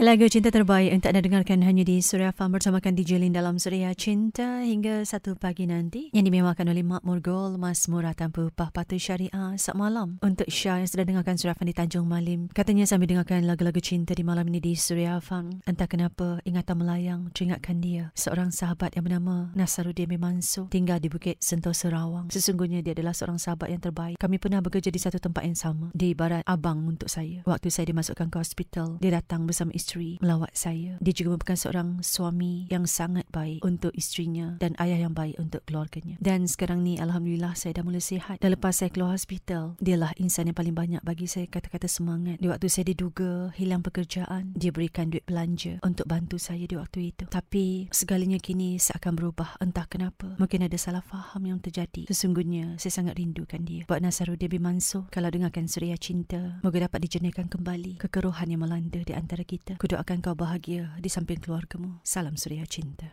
Lagu cinta terbaik untuk anda dengarkan hanya di Suria Farm bersamakan DJ Lin dalam Suria Cinta hingga satu pagi nanti yang dimewakan oleh Mak Murgol Mas Murah Tanpa Upah Patuh Syariah saat malam untuk Syah yang sedang dengarkan Suria Farm di Tanjung Malim. Katanya sambil dengarkan lagu-lagu cinta di malam ini di Suria Farm. Entah kenapa ingatan melayang teringatkan dia. Seorang sahabat yang bernama Nasaruddin Memanso tinggal di Bukit Sentosa Rawang. Sesungguhnya dia adalah seorang sahabat yang terbaik. Kami pernah bekerja di satu tempat yang sama di Barat Abang untuk saya. Waktu saya dimasukkan ke hospital, dia datang bersama isteri isteri melawat saya. Dia juga merupakan seorang suami yang sangat baik untuk isterinya dan ayah yang baik untuk keluarganya. Dan sekarang ni Alhamdulillah saya dah mula sihat. Dan lepas saya keluar hospital, dialah insan yang paling banyak bagi saya kata-kata semangat. Di waktu saya diduga hilang pekerjaan, dia berikan duit belanja untuk bantu saya di waktu itu. Tapi segalanya kini seakan berubah entah kenapa. Mungkin ada salah faham yang terjadi. Sesungguhnya saya sangat rindukan dia. Buat Nasaruddin bin Mansur, kalau dengarkan Suria Cinta, moga dapat dijernihkan kembali kekeruhan yang melanda di antara kita. Ku doakan kau bahagia di samping keluargamu. Salam suria cinta.